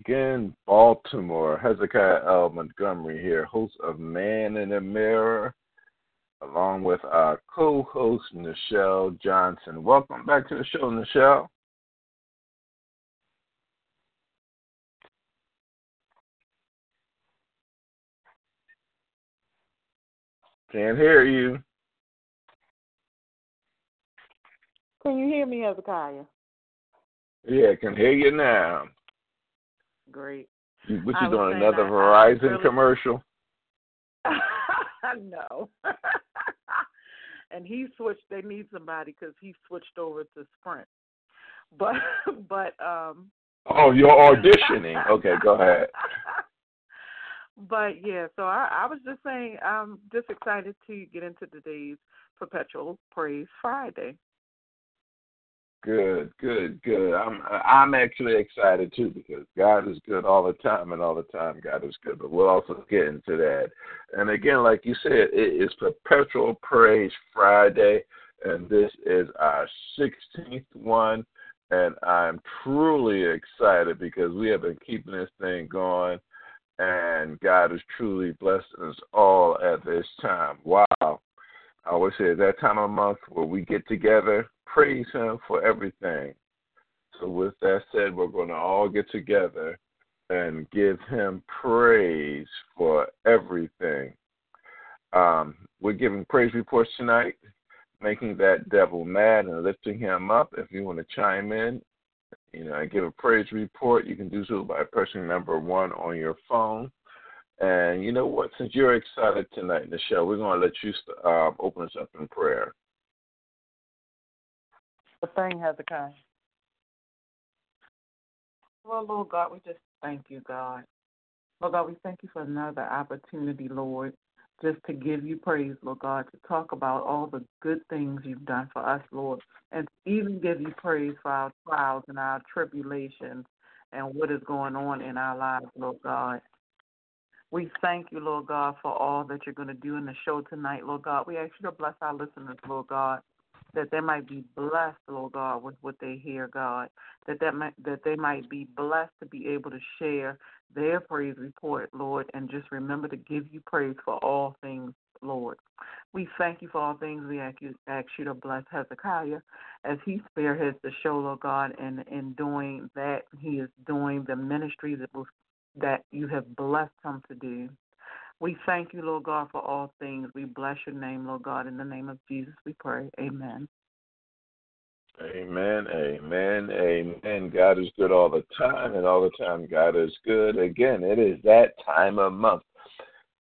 again, Baltimore. Hezekiah L. Montgomery here, host of Man in the Mirror, along with our co host, Nichelle Johnson. Welcome back to the show, Nichelle. Can't hear you. Can you hear me, Hezekiah? Yeah, I can hear you now. Great. You, what I doing? Another Verizon really- commercial? no. and he switched. They need somebody because he switched over to Sprint. But but um. Oh, you're auditioning. Okay, go ahead. But yeah, so I, I was just saying, I'm just excited to get into today's Perpetual Praise Friday. Good, good, good. I'm I'm actually excited too because God is good all the time, and all the time God is good. But we'll also get into that. And again, like you said, it is Perpetual Praise Friday, and this is our 16th one. And I'm truly excited because we have been keeping this thing going, and God is truly blessing us all at this time. Wow. I always say that time of month where we get together, praise Him for everything. So, with that said, we're going to all get together and give Him praise for everything. Um, we're giving praise reports tonight, making that devil mad and lifting him up. If you want to chime in, you know, and give a praise report, you can do so by pressing number one on your phone. And you know what? Since you're excited tonight Nichelle, we're going to let you uh, open us up in prayer. The thing, Hezekiah. Well, Lord God, we just thank you, God. Lord God, we thank you for another opportunity, Lord, just to give you praise, Lord God, to talk about all the good things you've done for us, Lord, and even give you praise for our trials and our tribulations and what is going on in our lives, Lord God. We thank you, Lord God, for all that you're going to do in the show tonight, Lord God. We ask you to bless our listeners, Lord God, that they might be blessed, Lord God, with what they hear, God. That that might, that they might be blessed to be able to share their praise report, Lord, and just remember to give you praise for all things, Lord. We thank you for all things. We ask you, ask you to bless Hezekiah as he spearheads the show, Lord God, and in doing that, he is doing the ministry that was that you have blessed him to do. We thank you, Lord God, for all things. We bless your name, Lord God. In the name of Jesus, we pray. Amen. Amen, amen, amen. God is good all the time, and all the time God is good. Again, it is that time of month.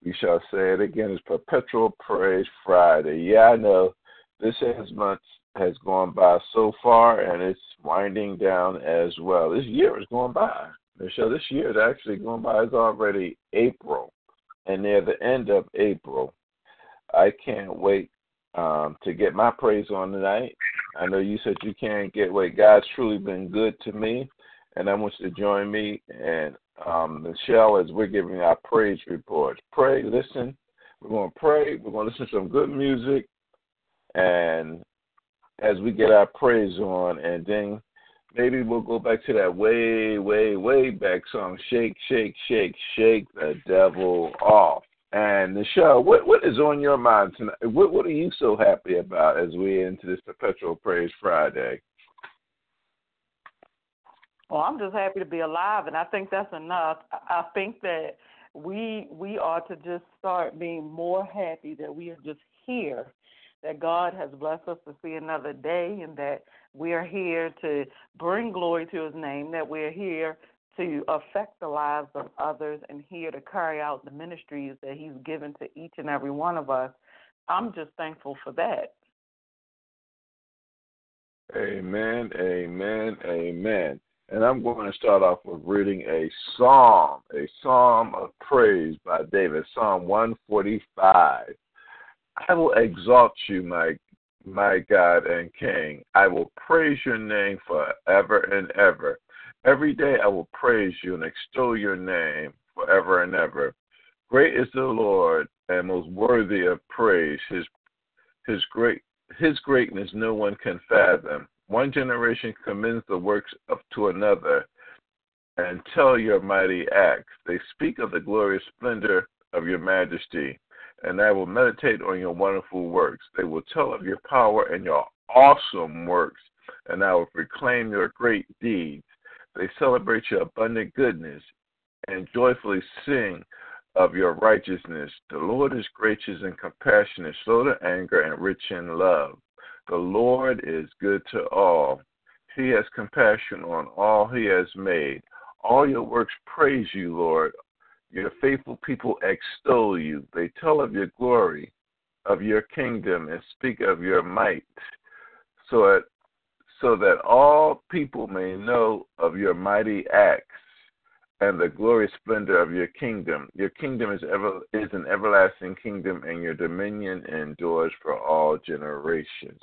We shall say it again. It's Perpetual Praise Friday. Yeah, I know this has month has gone by so far, and it's winding down as well. This year is going by. Nichelle, this year is actually going by. It's already April, and near the end of April. I can't wait um, to get my praise on tonight. I know you said you can't get wait. God's truly been good to me, and I want you to join me and um, Nichelle as we're giving our praise reports. Pray, listen. We're going to pray. We're going to listen to some good music, and as we get our praise on, and then maybe we'll go back to that way, way, way back song, "Shake, Shake, Shake, Shake the Devil Off." And Nichelle, what what is on your mind tonight? What what are you so happy about as we into this perpetual praise Friday? Well, I'm just happy to be alive, and I think that's enough. I think that we we ought to just start being more happy that we are just here, that God has blessed us to see another day, and that we are here to bring glory to His name. That we're here to affect the lives of others, and here to carry out the ministries that He's given to each and every one of us. I'm just thankful for that. Amen, amen, amen. And I'm going to start off with reading a psalm, a psalm of praise by David, Psalm 145. I will exalt you, my my God and King. I will praise your name forever and ever. Every day I will praise you and extol your name forever and ever. Great is the Lord and most worthy of praise. His his great his greatness no one can fathom. One generation commends the works of to another and tell your mighty acts. They speak of the glorious splendor of your majesty, and I will meditate on your wonderful works. They will tell of your power and your awesome works, and I will proclaim your great deeds. They celebrate your abundant goodness and joyfully sing of your righteousness. The Lord is gracious and compassionate, slow to anger, and rich in love. The Lord is good to all. He has compassion on all he has made. All your works praise you, Lord. Your faithful people extol you. They tell of your glory, of your kingdom, and speak of your might, so that, so that all people may know of your mighty acts and the glorious splendor of your kingdom. Your kingdom is ever is an everlasting kingdom, and your dominion endures for all generations.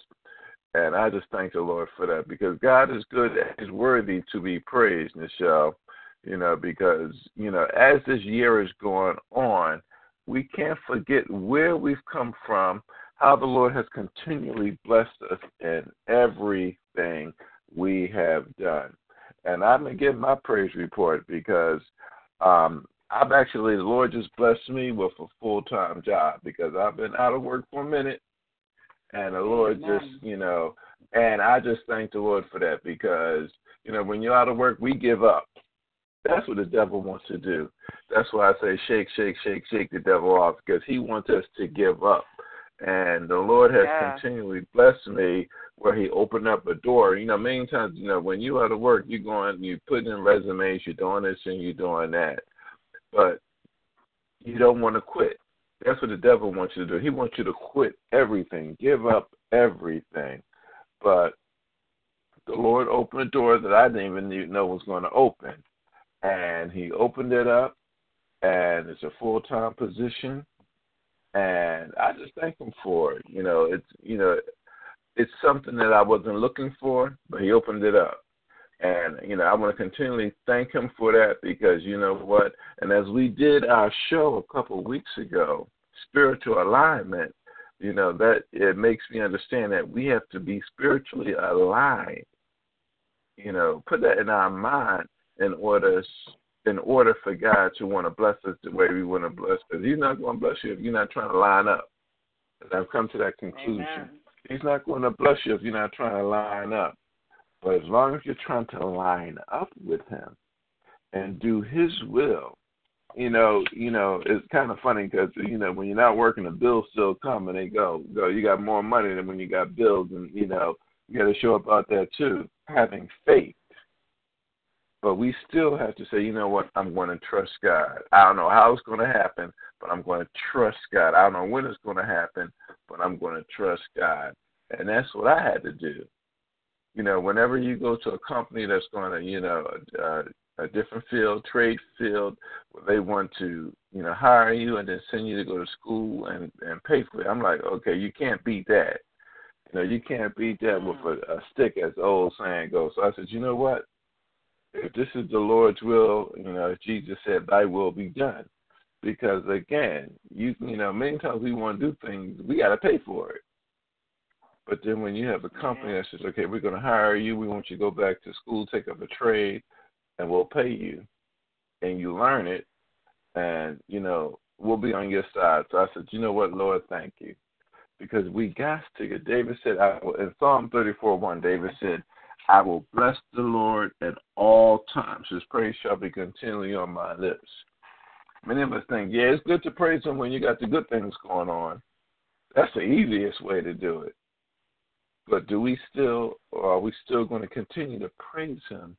And I just thank the Lord for that because God is good and is worthy to be praised, Nichelle. You know, because you know, as this year is going on, we can't forget where we've come from, how the Lord has continually blessed us in everything we have done and I'm gonna give my praise report because um, I've actually the Lord just blessed me with a full time job because I've been out of work for a minute, and the Lord Amen. just you know, and I just thank the Lord for that because you know when you're out of work, we give up. That's what the devil wants to do. That's why I say shake, shake, shake, shake the devil off because he wants us to give up. And the Lord has Yeah. continually blessed me where He opened up a door. You know, many times, you know, when you out of work, you're going, you put in resumes, you're doing this and you're doing that, but you don't want to quit. That's what the devil wants you to do. He wants you to quit everything, give up everything. But the Lord opened a door that I didn't even know was going to open, and He opened it up, and it's a full time position and I just thank him for it. You know, it's you know, it's something that I wasn't looking for, but he opened it up. And you know, I want to continually thank him for that because you know what? And as we did our show a couple of weeks ago, spiritual alignment, you know, that it makes me understand that we have to be spiritually aligned. You know, put that in our mind in order in order for God to want to bless us the way we want to bless us. He's not going to bless you if you're not trying to line up. And I've come to that conclusion. Amen. He's not going to bless you if you're not trying to line up. But as long as you're trying to line up with Him and do His will, you know, you know, it's kind of funny because you know when you're not working, the bills still come and they go. Go, you got more money than when you got bills, and you know you got to show up out there too, having faith. But we still have to say, you know what, I'm going to trust God. I don't know how it's going to happen, but I'm going to trust God. I don't know when it's going to happen, but I'm going to trust God. And that's what I had to do. You know, whenever you go to a company that's going to, you know, uh, a different field, trade field, where they want to, you know, hire you and then send you to go to school and and pay for it. I'm like, okay, you can't beat that. You know, you can't beat that with a, a stick, as the old saying goes. So I said, you know what? If this is the Lord's will, you know, Jesus said, "Thy will be done." Because again, you you know, many times we want to do things, we got to pay for it. But then when you have a company that says, "Okay, we're going to hire you. We want you to go back to school, take up a trade, and we'll pay you," and you learn it, and you know, we'll be on your side. So I said, "You know what, Lord, thank you." Because we got to. David said, I, in Psalm 34 1, David said, I will bless the Lord at all times. His praise shall be continually on my lips. Many of us think, yeah, it's good to praise Him when you got the good things going on. That's the easiest way to do it. But do we still, are we still going to continue to praise Him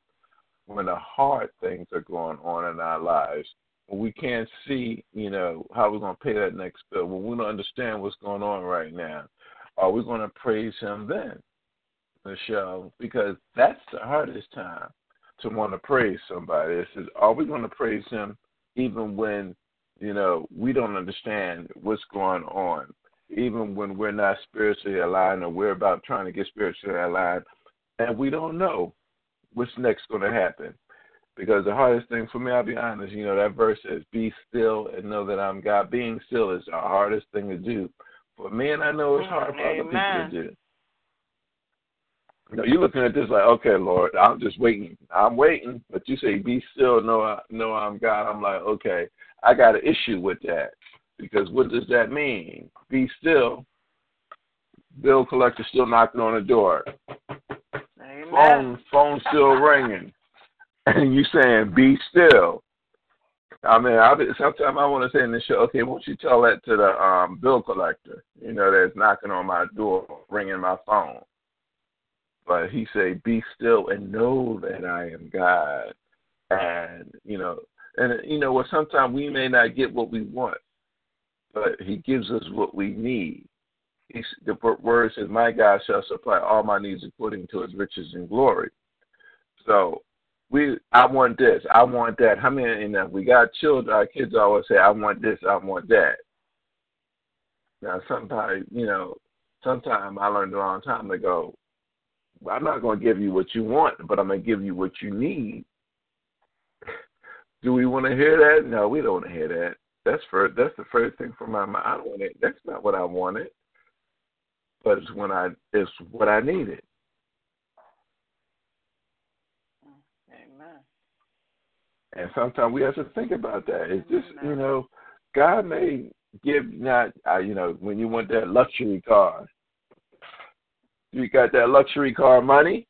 when the hard things are going on in our lives? When we can't see, you know, how we're going to pay that next bill, when we don't understand what's going on right now, are we going to praise Him then? Nichelle, because that's the hardest time to want to praise somebody. It says, are we going to praise him even when, you know, we don't understand what's going on, even when we're not spiritually aligned or we're about trying to get spiritually aligned and we don't know what's next going to happen. Because the hardest thing for me, I'll be honest, you know, that verse says, be still and know that I'm God. Being still is the hardest thing to do. For me, and I know it's mm, hard for other people to do. You know, you're looking at this like, okay, Lord, I'm just waiting. I'm waiting, but you say, "Be still, know, I, know I'm God." I'm like, okay, I got an issue with that because what does that mean? Be still. Bill collector still knocking on the door. Amen. Phone, phone still ringing, and you saying, "Be still." I mean, I sometimes I want to say in the show, okay, won't you tell that to the um, bill collector? You know, that's knocking on my door, ringing my phone. But he say, "Be still and know that I am God." And you know, and you know what? Sometimes we may not get what we want, but He gives us what we need. He's, the word says, "My God shall supply all my needs according to His riches and glory." So we, I want this, I want that. How many? You know, we got children. Our kids always say, "I want this, I want that." Now, sometimes, you know, sometimes I learned a long time ago. I'm not going to give you what you want, but I'm going to give you what you need. Do we want to hear that? No, we don't want to hear that. That's for That's the first thing from my mind. I don't want it. That's not what I wanted, but it's when I it's what I needed. Amen. And sometimes we have to think about that. It's just you know, God may give not uh, you know when you want that luxury car. You got that luxury car money,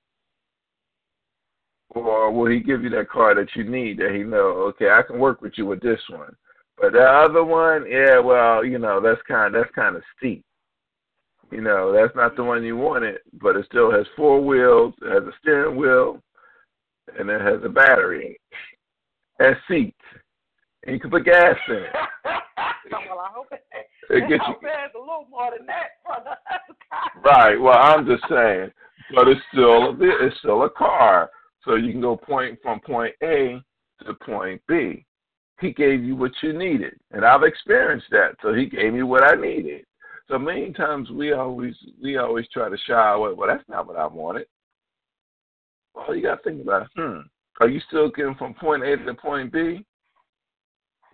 or will He give you that car that you need? That He know, okay, I can work with you with this one, but the other one, yeah, well, you know, that's kind that's kind of steep. You know, that's not the one you wanted, but it still has four wheels, it has a steering wheel, and it has a battery and seats, and you can put gas in it. well, I hope it, It gets it a little more than that, brother. Right. Well, I'm just saying, but it's still a bit, it's still a car, so you can go point from point A to point B. He gave you what you needed, and I've experienced that. So he gave me what I needed. So many times we always we always try to shy away. Well, that's not what I wanted. Well, you got to think about, it. hmm, are you still getting from point A to point B?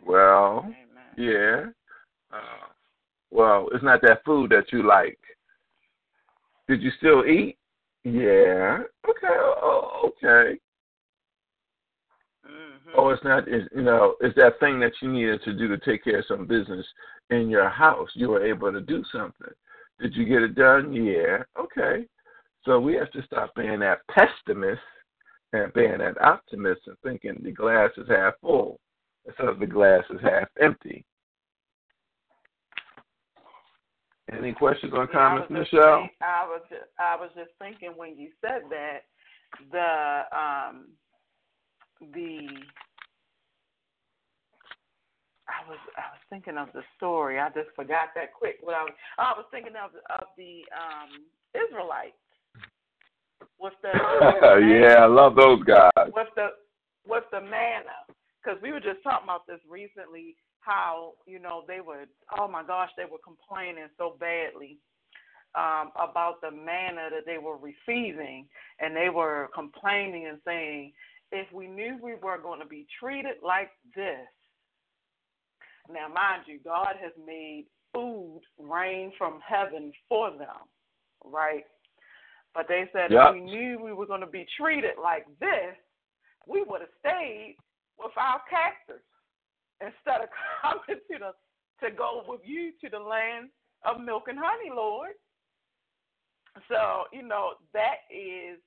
Well, Amen. yeah. Uh, well, it's not that food that you like. Did you still eat? Yeah. Okay. Oh, okay. Mhm. Oh, it's not. It's, you know, it's that thing that you needed to do to take care of some business in your house. You were able to do something. Did you get it done? Yeah. Okay. So we have to stop being that pessimist and being that optimist and thinking the glass is half full instead of the glass is half empty. Any questions or Yeah, I comments, Nichelle? think- I was just, I was just thinking when you said that the um the I was I was thinking of the story. I just forgot that quick. What I was I was thinking of of the um Israelites with the yeah, I love those guys. with the with the manna because we were just talking about this recently how you know they were oh my gosh they were complaining so badly um about the manna that they were receiving. And they were complaining and saying if we knew we were going to be treated like this. Now mind you god has made food rain from heaven for them right? But they said Yep. if we knew we were going to be treated like this we would have stayed with our captors instead of coming to the to go with you to the land of milk and honey, Lord. So, you know, that is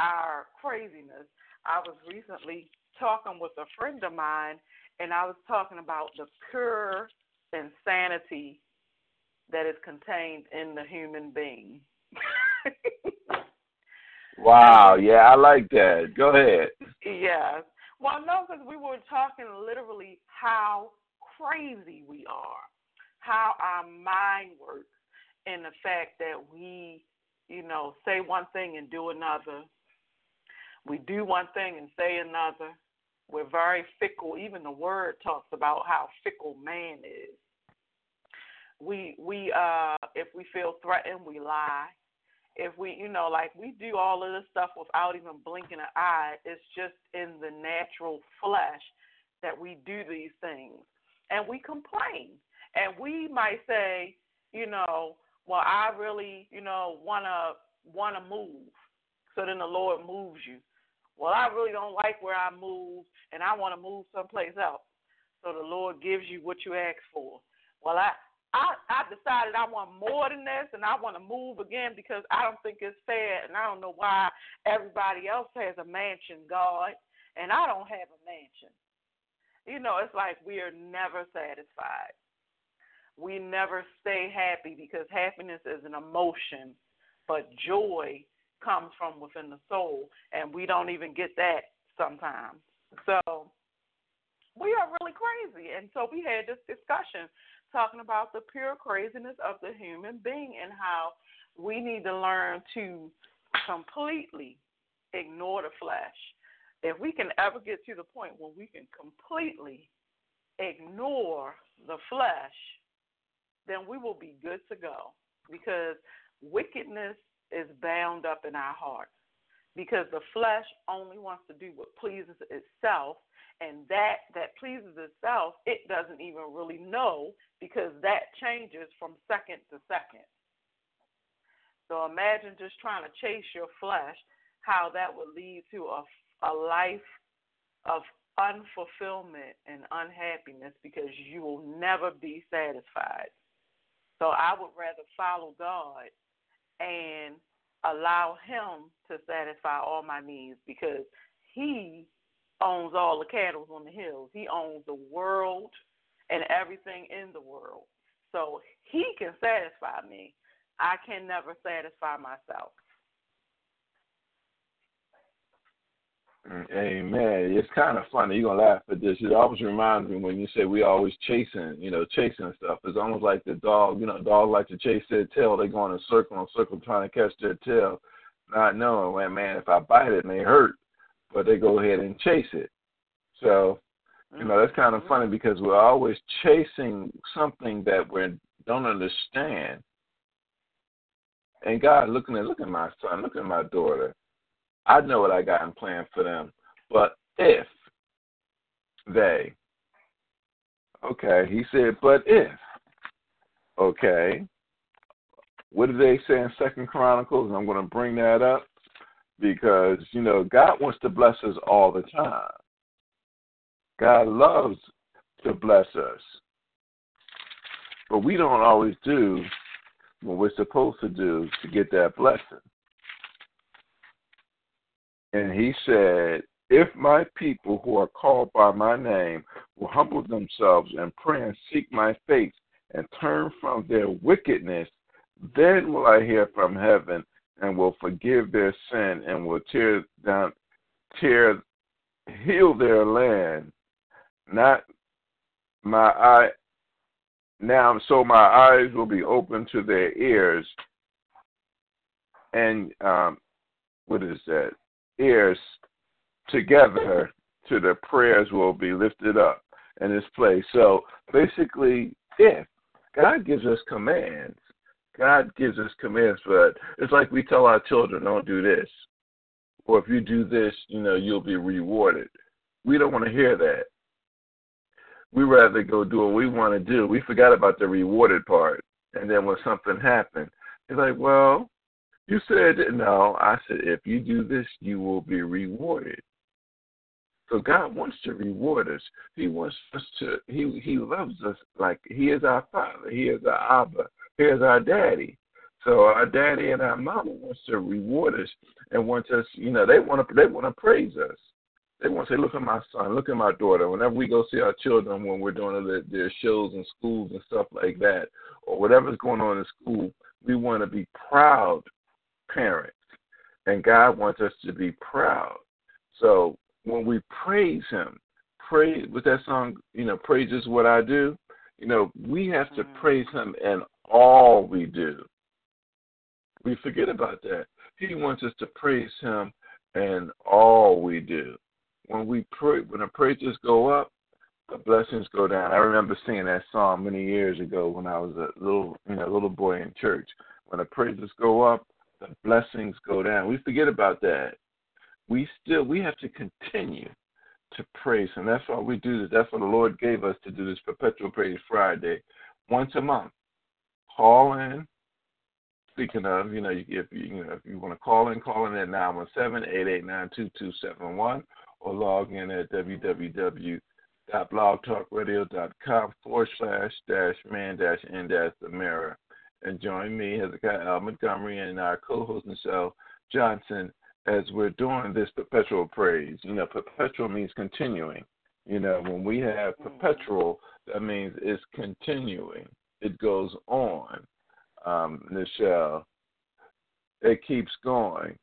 our craziness. I was recently talking with a friend of mine and I was talking about the pure insanity that is contained in the human being. Wow, yeah, I like that. Go ahead. Yes. Well, no, because we were talking literally how crazy we are, how our mind works, and the fact that we, you know, say one thing and do another. We do one thing and say another. We're very fickle. Even the word talks about how fickle man is. We we uh if we feel threatened, we lie if we, you know, like we do all of this stuff without even blinking an eye, it's just in the natural flesh that we do these things. And we complain. And we might say, you know, well, I really, you know, want to want to move. So then the Lord moves you. Well, I really don't like where I moved, and I want to move someplace else. So the Lord gives you what you ask for. Well, I I I decided I want more than this, and I want to move again because I don't think it's fair, and I don't know why everybody else has a mansion, God, and I don't have a mansion. You know, it's like we are never satisfied. We never stay happy because happiness is an emotion, but joy comes from within the soul, and we don't even get that sometimes. So we are really crazy. And so we had this discussion talking about the pure craziness of the human being and how we need to learn to completely ignore the flesh. If we can ever get to the point where we can completely ignore the flesh, then we will be good to go because wickedness is bound up in our hearts because the flesh only wants to do what pleases itself and that that pleases itself it doesn't even really know because that changes from second to second. So imagine just trying to chase your flesh how that would lead to a, a life of unfulfillment and unhappiness because you will never be satisfied. So i would rather follow god and allow him to satisfy all my needs because he owns all the cattle on the hills. He owns the world and everything in the world. So he can satisfy me. I can never satisfy myself. Amen. It's kind of funny. You're gonna laugh at this. It always reminds me when you say we always chasing, you know, chasing stuff. It's almost like the dog. You know, dogs like to chase their tail. They go in a circle and circle trying to catch their tail, not knowing, well, man, if I bite it, it may hurt, but they go ahead and chase it. So, you know, that's kind of funny mm-hmm. because we're always chasing something that we don't understand. And God, looking at look at my son, look at my daughter I know what I got in plan for them. But if they, okay, he said, but if, okay, what did they say in Second Chronicles? And I'm going to bring that up because you know God wants to bless us all the time. God loves to bless us, but we don't always do what we're supposed to do to get that blessing. And he said, If my people who are called by my name will humble themselves and pray and seek my face and turn from their wickedness, then will I hear from heaven and will forgive their sin and will tear down, tear, heal their land. Not my eye. Now, so my eyes will be open to their ears. And um, what is that? ears together to the prayers will be lifted up in this place. So basically, if God gives us commands, God gives us commands, but it's like we tell our children, don't do this. Or if you do this, you know, you'll be rewarded. We don't want to hear that. We rather go do what we want to do. We forgot about the rewarded part. And then when something happened, it's like, well, you said no. I said if you do this, you will be rewarded. So God wants to reward us. He wants us to. He He loves us like He is our Father. He is our Abba. He is our Daddy. So our Daddy and our Mama wants to reward us and wants us. You know, they want to. They want to praise us. They want to say, "Look at my son. Look at my daughter." Whenever we go see our children when we're doing their, their shows in schools and stuff like that, or whatever's going on in school, we want to be proud parents. And God wants us to be proud. So when we praise Him, praise with that song, you know, praise is what I do. You know, we have to mm. praise Him in all we do. We forget about that. He wants us to praise Him in all we do. When we pray, when the praises go up, the blessings go down. I remember singing that song many years ago when I was a little, you know, little boy in church. When the praises go up, the blessings go down. We forget about that. We still we have to continue to praise Him. That's why we do this. That's what the Lord gave us to do this perpetual praise Friday, once a month. Call in, speaking of, you know, if you, you know if you want to call in, call in at nine one seven eight eight nine two two seven one, or log in at www.blogtalkradio.com forward slash dash man dash n dash the mirror, and join me Hezekiah L. Montgomery and our co-host Nichelle Johnson as we're doing this perpetual praise. You know, perpetual means continuing. You know, when we have mm-hmm. perpetual, that means it's continuing. It goes on. Um, Nichelle, it keeps going.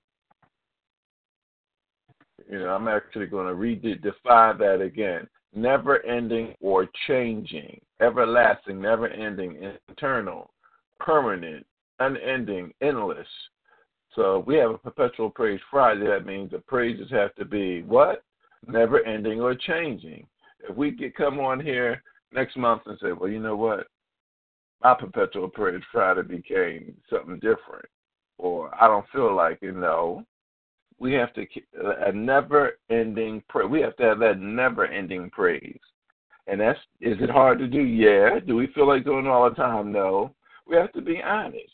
You know, I'm actually going to redefine that again. Never ending or changing, everlasting, never ending, internal, permanent, unending, endless. So we have a perpetual praise Friday. That means the praises have to be what? Never ending or changing. If we could come on here next month and say, well, you know what? My perpetual praise Friday became something different, or I don't feel like it. No, we have to a never-ending praise. We have to have that never-ending praise, and that's is it hard to do? Yeah. Do we feel like doing it all the time? No. We have to be honest.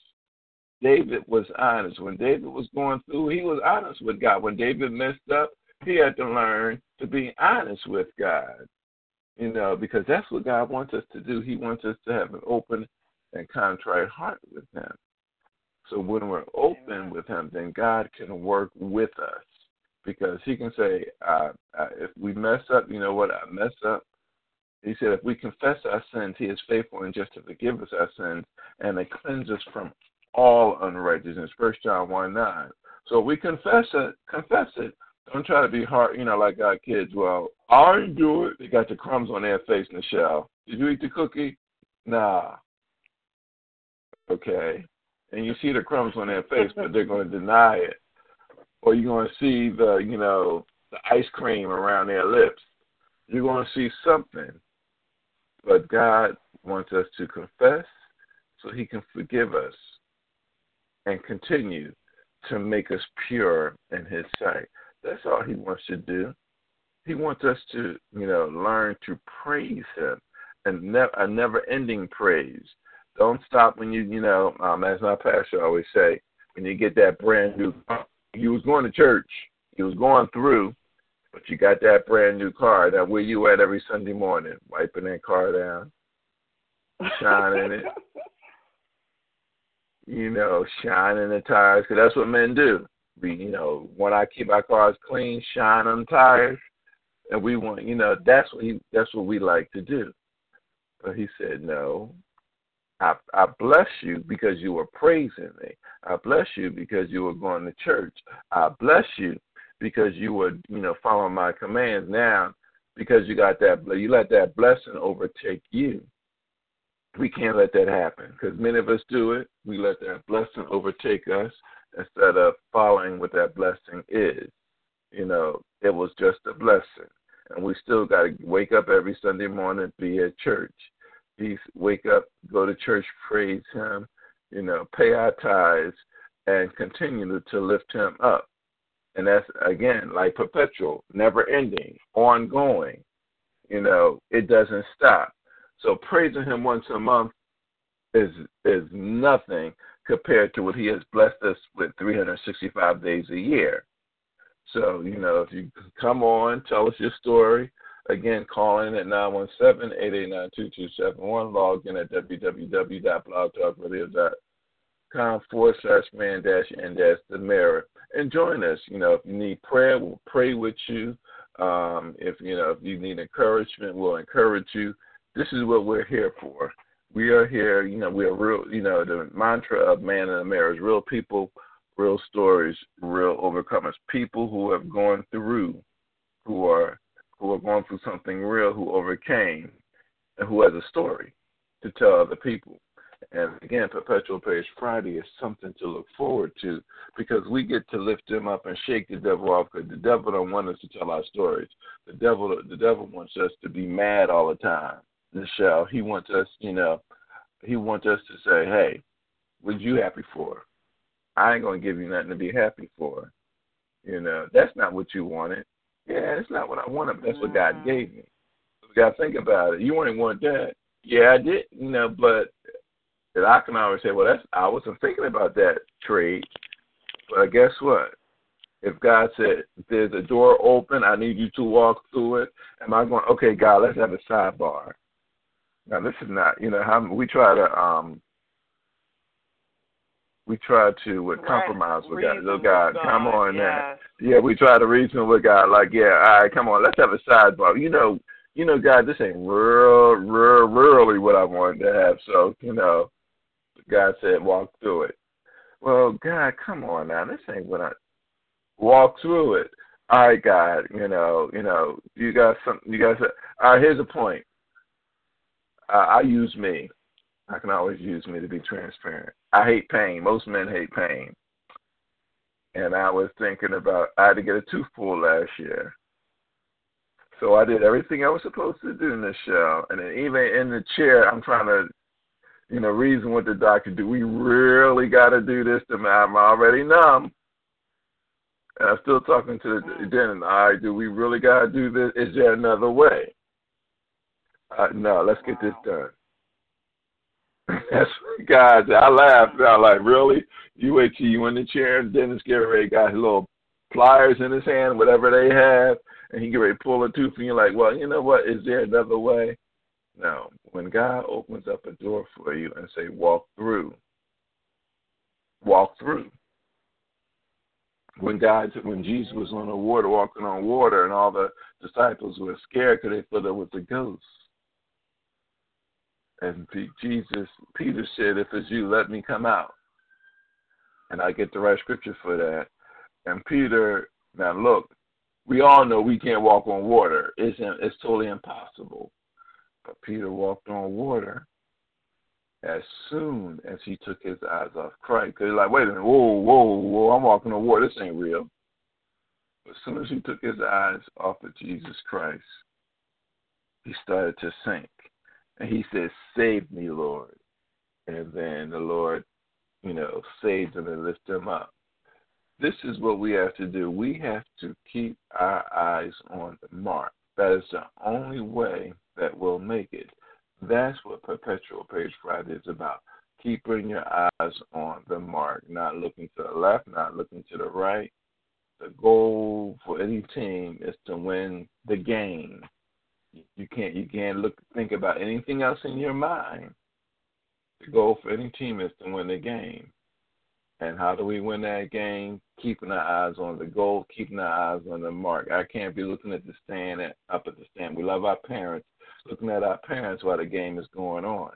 David was honest. When David was going through, he was honest with God. When David messed up, he had to learn to be honest with God. You know, because that's what God wants us to do. He wants us to have an open and contrite heart with Him. So when we're open with Him, then God can work with us because He can say, uh, uh, if we mess up, you know what, I mess up. He said, if we confess our sins, He is faithful and just to forgive us our sins and to cleanse us from all unrighteousness. First John 1 9. So we confess it, confess it. Don't try to be hard, you know, like our kids. Well, I didn't do it. They got the crumbs on their face, Nichelle. Did you eat the cookie? Nah. Okay. And you see the crumbs on their face, but they're going to deny it. Or you're going to see the, you know, the ice cream around their lips. You're going to see something. But God wants us to confess so he can forgive us and continue to make us pure in his sight. That's all he wants to do. He wants us to, you know, learn to praise him and ne- a never ending praise. Don't stop when you, you know, um, as my pastor always say, when you get that brand new you was going to church, you was going through, but you got that brand new car. Now where you at every Sunday morning? Wiping that car down, shining it, you know, shining the tires, because that's what men do. We, you know, when I keep our cars clean, shine on the tires, and we want, you know, that's what he, that's what we like to do. But he said, no. I, I bless you because you were praising me. I bless you because you were going to church. I bless you because you were, you know, following my commands. Now, because you got that, you let that blessing overtake you we can't let that happen because many of us do it. We let that blessing overtake us instead of following what that blessing is. You know, it was just a blessing. And we still got to wake up every Sunday morning, be at church. Be, wake up, go to church, praise Him, you know, pay our tithes, and continue to lift Him up. And that's, again, like perpetual, never ending, ongoing. You know, it doesn't stop. So praising him once a month is is nothing compared to what he has blessed us with 365 days a year. So, you know, if you come on, tell us your story. Again, call in at 917-889-2271. Log in at www.blogtalkradio.com forward slash man dash and dash the mirror. And join us. You know, if you need prayer, we'll pray with you. Um, if you know if you need encouragement, we'll encourage you this is what we're here for. We are here, you know, we are real, you know, the mantra of Man in the Mirror is real people, real stories, real overcomers. People who have gone through, who are who are going through something real, who overcame, and who has a story to tell other people. And again, Perpetual Praise Friday is something to look forward to because we get to lift them up and shake the devil off because the devil don't want us to tell our stories. The devil, the devil wants us to be mad all the time the show. He wants us, you know, he wants us to say, "Hey, what you happy for? I ain't gonna give you nothing to be happy for." You know, that's not what you wanted. Yeah, that's not what I wanted. But that's what God mm-hmm. gave me. So you gotta think about it. You only want that. Yeah, I did. You know, but And I can always say, well, that's I wasn't thinking about that trade, but guess what? If God said there's a door open, I need you to walk through it. Am I going? Okay, God, let's have a sidebar. Now this is not, you know, how we try to um we try to uh, compromise with God. Look, God, God, come on yes. now. Yeah, we try to reason with God. Like, yeah, all right, come on, let's have a sidebar. You know, you know, God, this ain't real, real, really what I wanted to have. So, you know, God said, walk through it. Well, God, come on now, this ain't what I walk through it. All right, God, you know, you know, you got something. You guys, all right. Here's a point. Uh, I use me. I can always use me to be transparent. I hate pain. Most men hate pain. And I was thinking about I had to get a tooth pulled last year. So I did everything I was supposed to do in the show. And then even in the chair, I'm trying to, you know, reason with the doctor. Do we really got to do this to me? I'm already numb. And I'm still talking to the mm. dentist. All right, do we really got to do this? Is there another way? Uh, no, let's get this done. That's guys. I laughed. I like, really? You wait till you in the chair, and Dennis ready, got his little pliers in his hand, whatever they have, and he get ready to pull a tooth, and you're like, well, you know what? Is there another way? No. When God opens up a door for you and say, walk through, walk through. When God, when Jesus was on the water, walking on water, and all the disciples were scared because they thought it was a ghost and Jesus, Peter said, If it's you, let me come out. And I get the right scripture for that. And Peter, now look, we all know we can't walk on water. It's, it's totally impossible. But Peter walked on water as soon as he took his eyes off Christ. Because he's like, wait a minute, whoa, whoa, whoa, I'm walking on water. This ain't real. As soon as he took his eyes off of Jesus Christ, he started to sink. And he says, Save me, Lord. And then the Lord, you know, saves him and lifts him up. This is what we have to do. We have to keep our eyes on the mark. That is the only way that we'll make it. That's what Perpetual Praise Friday is about. Keeping your eyes on the mark, not looking to the left, not looking to the right. The goal for any team is to win the game you can't you can't look think about anything else in your mind. The goal for any team is to win the game. And how do we win that game? Keeping our eyes on the goal, keeping our eyes on the mark. I can't be looking at the stand at, up at the stand. We love our parents, looking at our parents while the game is going on.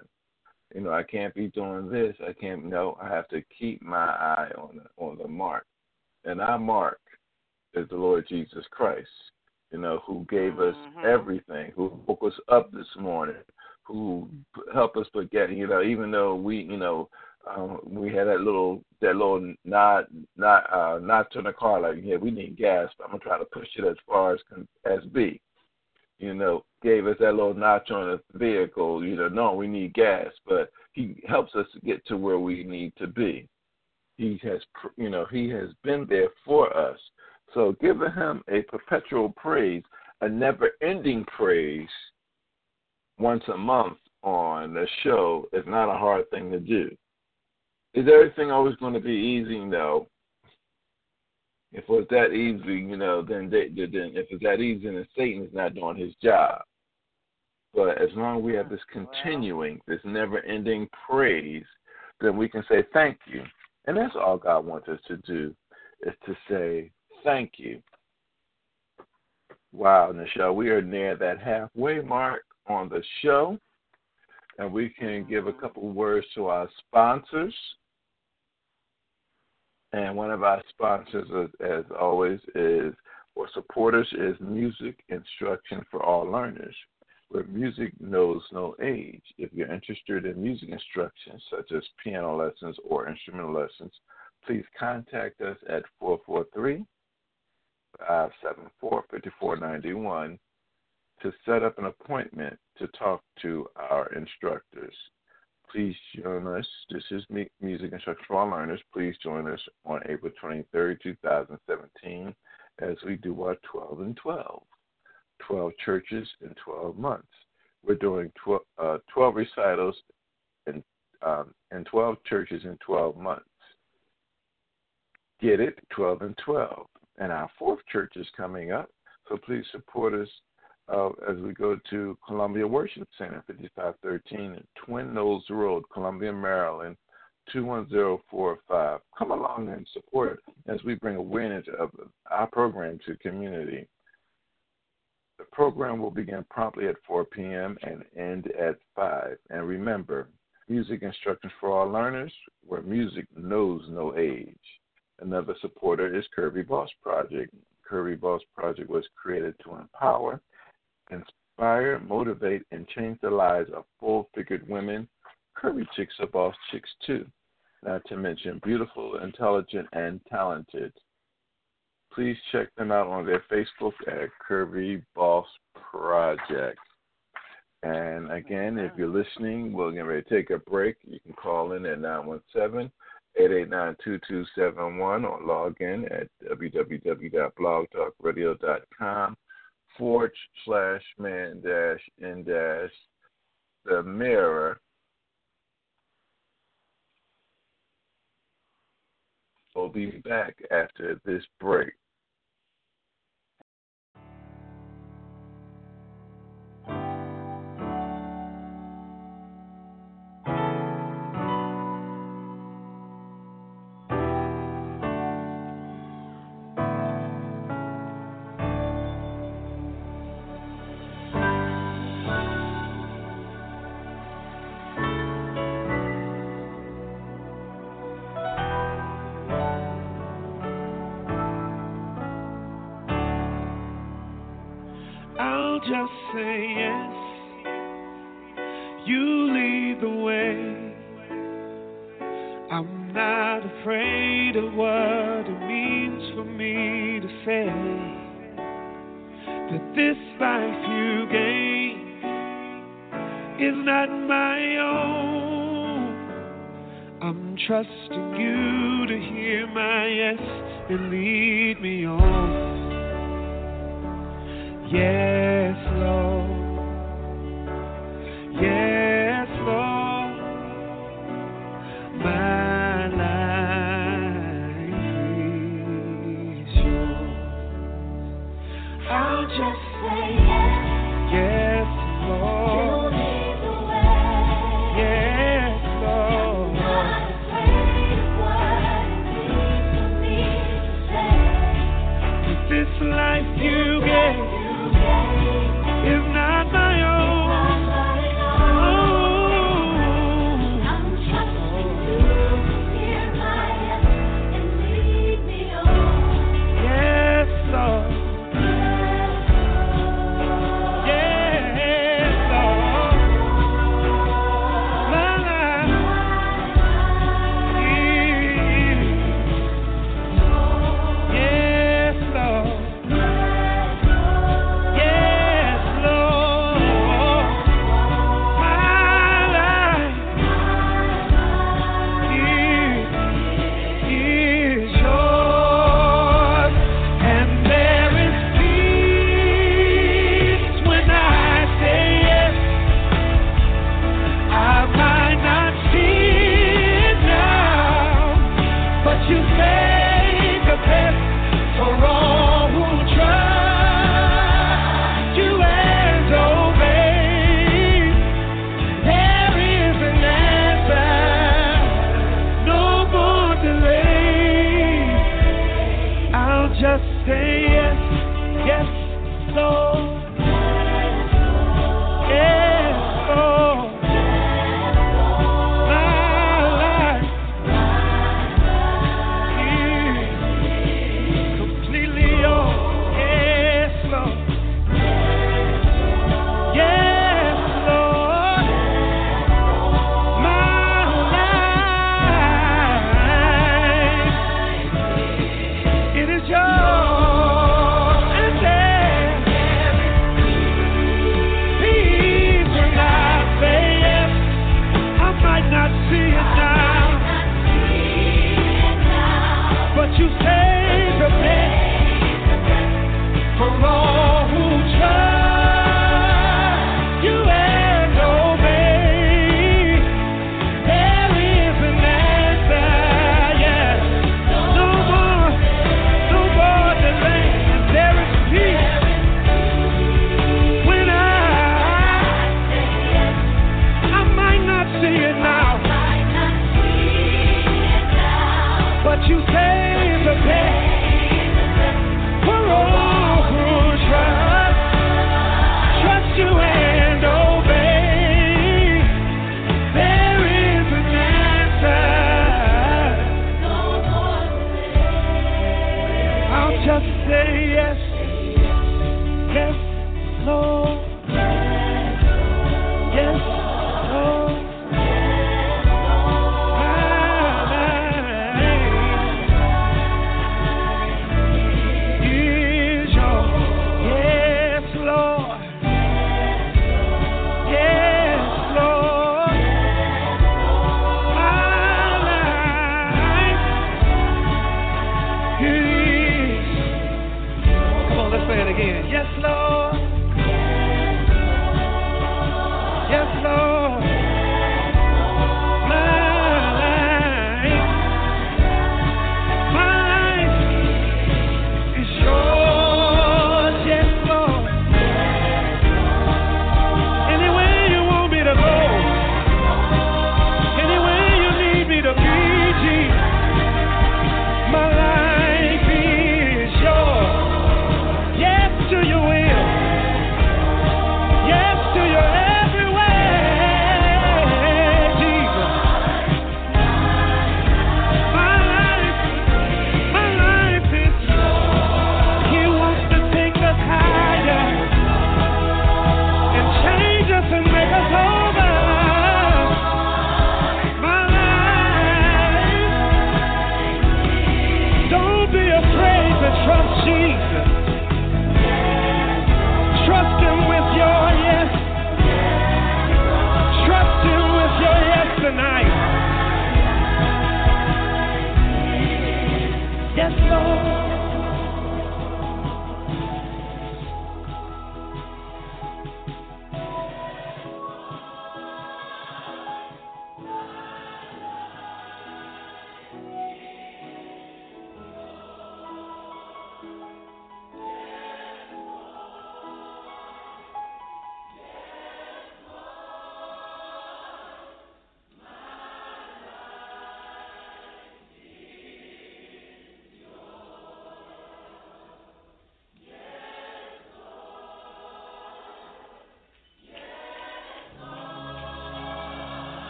You know, I can't be doing this. I can't. No, I have to keep my eye on the on the mark, and our mark is the Lord Jesus Christ you know, who gave us mm-hmm. everything, who woke us up this morning, who helped us forget, you know, even though we, you know, um, we had that little that little nod not uh not to the car like yeah we need gas but I'm gonna try to push it as far as as be. You know gave us that little notch on the vehicle you know no we need gas but he helps us to get to where we need to be. He has you know he has been there for us so giving him a perpetual praise, a never ending praise once a month on the show is not a hard thing to do. Is everything always going to be easy? No. If it was that easy, you know, then they, then if it's that easy, then Satan is not doing his job. But as long as we have this continuing, this never-ending praise, then we can say thank you, and that's all God wants us to do, is to say Thank you. Wow, Nichelle, we are near that halfway mark on the show, and we can give a couple words to our sponsors. And one of our sponsors, uh, as always, is or supporters is Music Instruction for All Learners, where music knows no age. If you're interested in music instruction, such as piano lessons or instrumental lessons, please contact us at 443 574 5491 to set up an appointment to talk to our instructors. Please join us. This is Music Instruction for All Learners. Please join us on April 23, 2017, as we do our 12 and 12. 12 churches in 12 months. We're doing 12, uh, 12 recitals in um, and 12 churches in 12 months. Get it? 12 and 12. And our fourth church is coming up, so please support us uh, as we go to Columbia Worship Center, 5513 Twin Knolls Road, Columbia, Maryland, 21045. Come along and support as we bring awareness of our program to community. The program will begin promptly at 4 p.m. and end at 5. And remember, music instructions for all learners, where music knows no age. Another supporter is Curvy Boss Project. Curvy Boss Project was created to empower, inspire, motivate, and change the lives of full figured women. Curvy chicks are boss chicks too, not to mention beautiful, intelligent, and talented. Please check them out on their Facebook at Curvy Boss Project. And again, if you're listening, we're getting ready to take a break. You can call in at 917 889 2271 or log in at www.blogtalkradio.com forward slash man dash in dash the mirror. We'll be back after this break. And lead me on. Yes,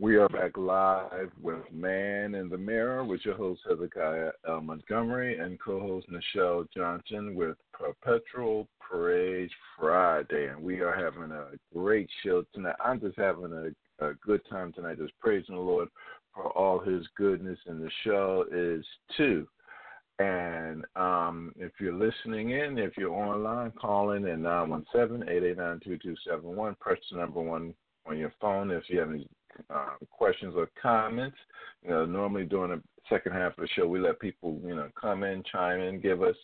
We are back live with Man in the Mirror with your host Hezekiah L. Montgomery and co-host Nichelle Johnson with Perpetual Praise Friday, and we are having a great show tonight. I'm just having a, a good time tonight, just praising the Lord for all His goodness, and the show is too. And um, if you're listening in, if you're online, call in at 917-889-2271. Press the number one on your phone if you have any uh, questions or comments. You know, normally during the second half of the show, we let people, you know, come in, chime in, give us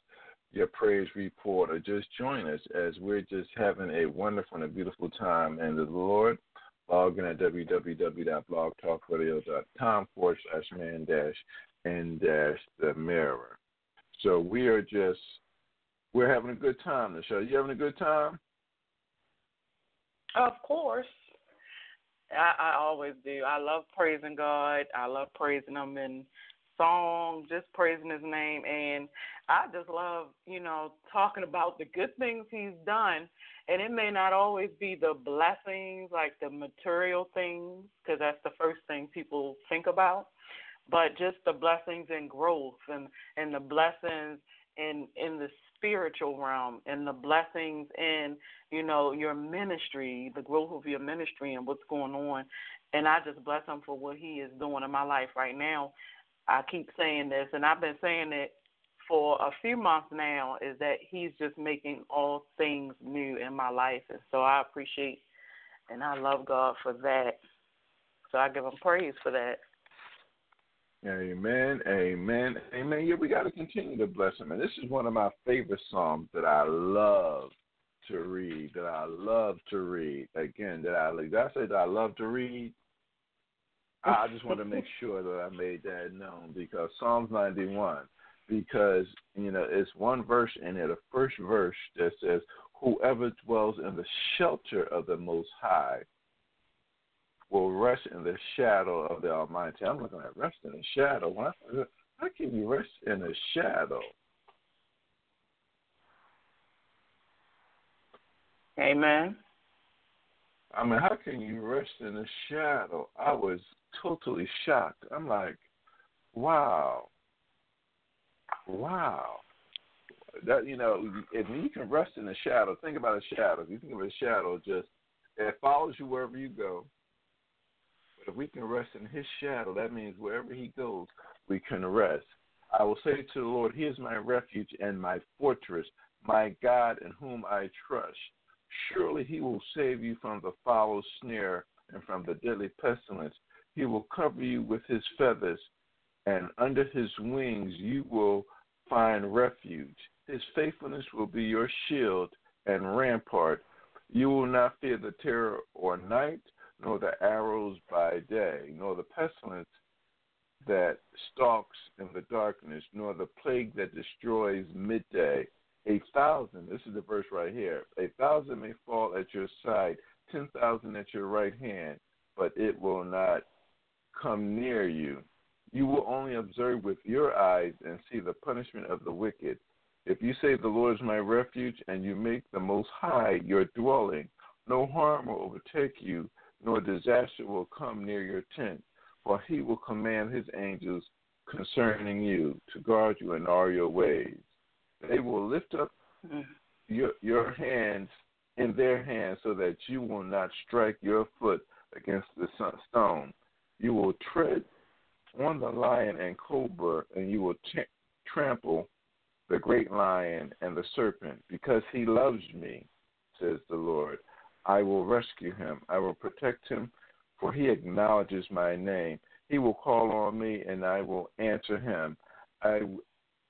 your praise report, or just join us as we're just having a wonderful and a beautiful time in the Lord. Log in at www.blogtalkradio.com forward slash man dash and dash the mirror. So we are just, we're having a good time. The show. You having a good time? Of course. I, I always do. I love praising God. I love praising Him in song, just praising His name, and I just love, you know, talking about the good things He's done. And it may not always be the blessings, like the material things, because that's the first thing people think about, but just the blessings and growth and and the blessings in in the spiritual realm and the blessings in you know your ministry the growth of your ministry and what's going on. And i just bless him for what he is doing in my life right now. I keep saying this and i've been saying it for a few months now is that he's just making all things new in my life. And so i appreciate and i love god for that. So i give him praise for that Amen, amen, amen. Yeah, we got to continue to bless him. And this is one of my favorite psalms that I love to read. That I love to read. Again, that I did I say that I love to read? I just want to make sure that I made that known because Psalms 91, because you know it's one verse in it, the first verse that says, "Whoever dwells in the shelter of the Most High." Will rest in the shadow of the Almighty. I'm looking at rest in the shadow. How can you rest in the shadow? amen I mean, how can you rest in the shadow? I was totally shocked. I'm like, wow, wow. That you know, if you can rest in the shadow, think about a shadow. If you think of a shadow, just it follows you wherever you go. If we can rest in His shadow, that means wherever He goes, we can rest. I will say to the Lord, He is my refuge and my fortress, my God in whom I trust. Surely He will save you from the foul snare and from the deadly pestilence. He will cover you with His feathers, and under His wings you will find refuge. His faithfulness will be your shield and rampart. You will not fear the terror or night, nor the arrows by day, nor the pestilence that stalks in the darkness, nor the plague that destroys midday. A thousand, this is the verse right here, a thousand may fall at your side, ten thousand at your right hand, but it will not come near you. You will only observe with your eyes and see the punishment of the wicked. If you say, The Lord is my refuge, and you make the Most High your dwelling, no harm will overtake you, nor disaster will come near your tent, for he will command his angels concerning you to guard you in all your ways. They will lift up your your hands in their hands so that you will not strike your foot against the stone. You will tread on the lion and cobra, and you will t- trample the great lion and the serpent, because he loves me, says the Lord. I will rescue him. I will protect him, for he acknowledges my name. He will call on me, and I will answer him. I,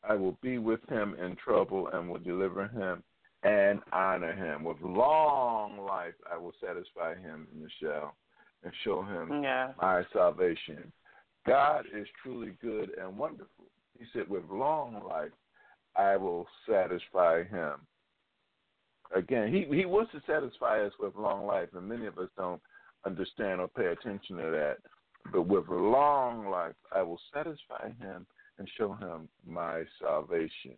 I will be with him in trouble and will deliver him and honor him. With long life, I will satisfy him in the shell and show him yeah my salvation. God is truly good and wonderful. He said, with long life, I will satisfy him again, he he wants to satisfy us with long life, and many of us don't understand or pay attention to that. But with long life, I will satisfy him and show him my salvation.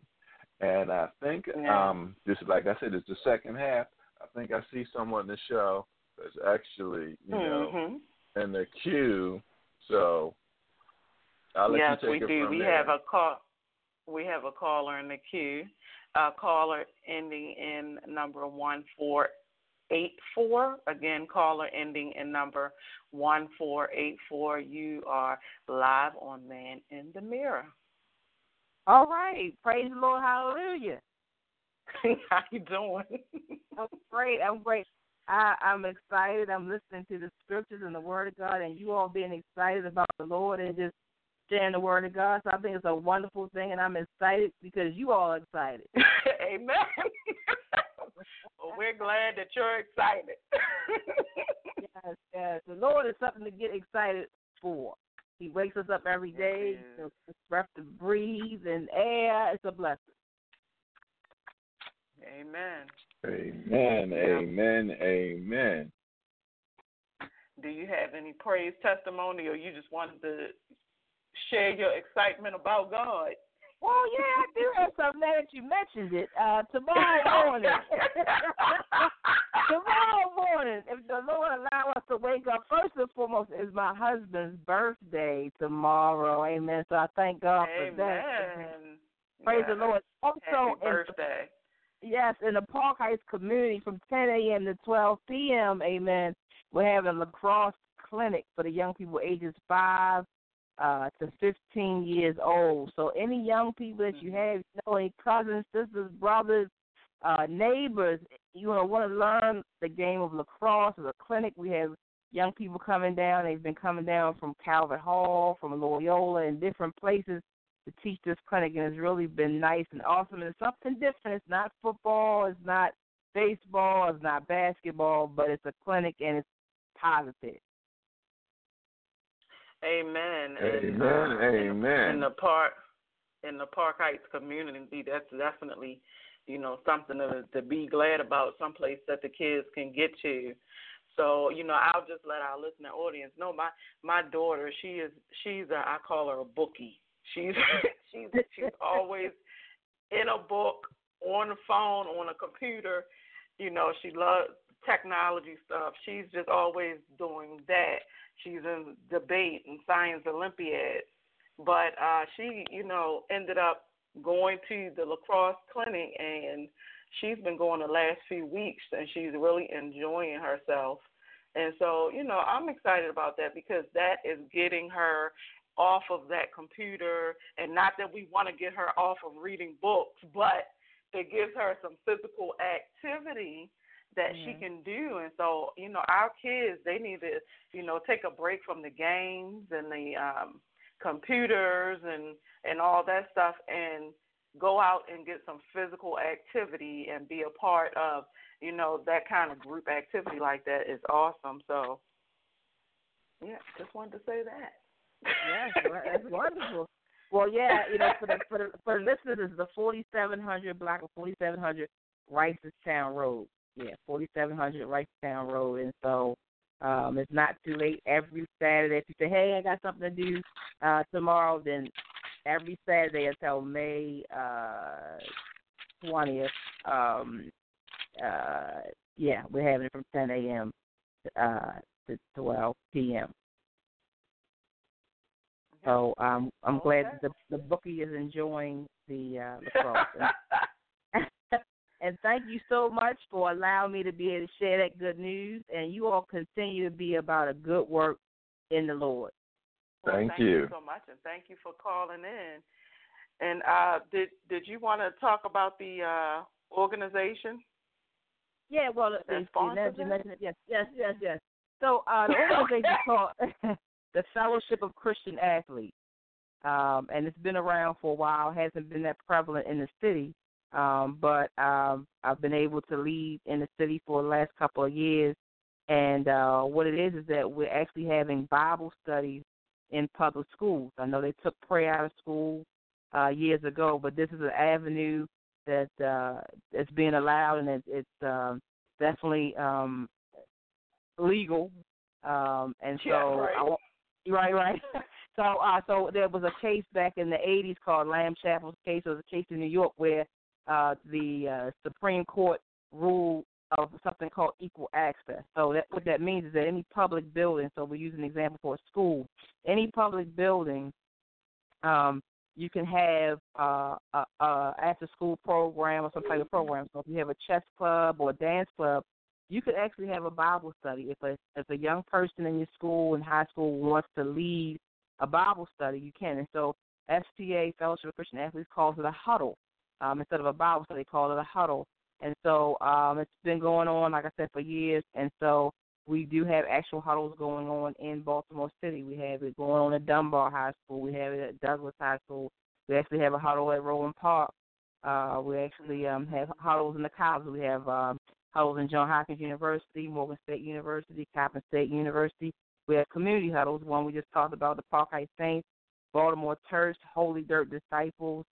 And I think, Yeah. um, just like I said, it's the second half. I think I see someone in the show that's actually, you know, mhm in the queue, so I'll let yes, you we take it do. from We there. have a call. We have a caller in the queue. A caller ending in number one four eight four. Again, caller ending in number one four eight four. You are live on Man in the Mirror. All right. Praise the Lord. Hallelujah. How you doing? I'm great. I'm great. I, I'm excited. I'm listening to the scriptures and the Word of God, and you all being excited about the Lord and just sharing the Word of God. So I think it's a wonderful thing, and I'm excited because you all are excited. Amen. well, we're glad that you're excited. yes, yes. The Lord is something to get excited for. He wakes us up every day, Yes, day, he you is. know, breath to breathe and air. It's a blessing. Amen. Amen, amen, amen. Do you have any praise testimony, or you just wanted to share your excitement about God? Well, yeah, I do have something now that you mentioned it. Uh, tomorrow morning, tomorrow morning, if the Lord allow us to wake up, first and foremost is my husband's birthday tomorrow. Amen. So I thank God for that. Amen. Praise Yes. the Lord. Also, Happy in, birthday. yes, in the Park Heights community from 10 a.m. to 12 p.m. Amen. We're having a lacrosse clinic for the young people ages five uh, to 15 years old. So any young people that you have, you know, any cousins, sisters, brothers, uh, neighbors, you know, want to learn the game of lacrosse or the clinic, we have young people coming down. They've been coming down from Calvert Hall, from Loyola, and different places to teach this clinic, and it's really been nice and awesome. And it's something different. It's not football. It's not baseball. It's not basketball, but it's a clinic and it's positive. Amen. And, Amen, uh, in the- amen. In the park, in the Park Heights community, that's definitely, you know, something to to be glad about. Someplace that the kids can get to. So, you know, I'll just let our listener audience know my my daughter. She is she's a I call her a bookie. She's she's she's always in a book, on the phone, on a computer. You know, she loves technology stuff. She's just always doing that. She's in debate and science Olympiads. But uh she, you know, ended up going to the lacrosse clinic and she's been going the last few weeks and she's really enjoying herself. And so, you know, I'm excited about that because that is getting her off of that computer and not that we want to get her off of reading books, but it gives her some physical activity that she Mhm. can do. And so, you know, our kids, they need to, you know, take a break from the games and the um computers and and all that stuff and go out and get some physical activity and be a part of, you know, that kind of group activity like that is awesome. So, yeah, just wanted to say that. Yes, well, that's wonderful. Well, yeah, you know, for the for the for the listeners, it's the 4700 block of 4700 Reisterstown Road. Yeah, 4700 Reisterstown Road, and so um, it's not too late. Every Saturday, if you say, "Hey, I got something to do uh, tomorrow," then every Saturday until May uh, 20th, um, uh, yeah, we're having it from 10 a.m. Uh, to 12 p.m. So um, I'm glad Okay. that the the bookie is enjoying the uh, lacrosse. and, and thank you so much for allowing me to be able to share that good news. And you all continue to be about a good work in the Lord. Well, Thank thank you. so much, and thank you for calling in. And uh, did did you want to talk about the uh, organization? Yeah, well, it's, you it? mentioned it. Yes, yes, yes, yes. So uh, the organization is called the Fellowship of Christian Athletes, um, and it's been around for a while. hasn't been that prevalent in the city, um, but um, I've been able to lead in the city for the last couple of years. And uh, what it is is that we're actually having Bible studies in public schools. I know they took prayer out of school uh, years ago, but this is an avenue that uh, it's being allowed, and it, it's um, definitely um, legal. Um, and so, Yeah, right. I, right, right. so, uh, so there was a case back in the '80s called Lamb Chapel's case. It was a case in New York where uh, the uh, Supreme Court ruled of something called equal access. So that what that means is that any public building, so we use an example for a school, any public building, um, you can have uh, a, a after school program or some type of program. So if you have a chess club or a dance club, you could actually have a Bible study. If a if a young person in your school in high school wants to lead a Bible study, you can. And so SPA Fellowship of Christian Athletes calls it a huddle um, instead of a Bible study. They call it a huddle. And so um, it's been going on, like I said, for years. And so we do have actual huddles going on in Baltimore City. We have it going on at Dunbar High School. We have it at Douglass High School. We actually have a huddle at Roland Park. Uh, we actually um, have huddles in the colleges. We have um, huddles in John Hopkins University, Morgan State University, Coppin State University. We have community huddles. One we just talked about, the Park Heights Saints, Baltimore Church, Holy Dirt Disciples.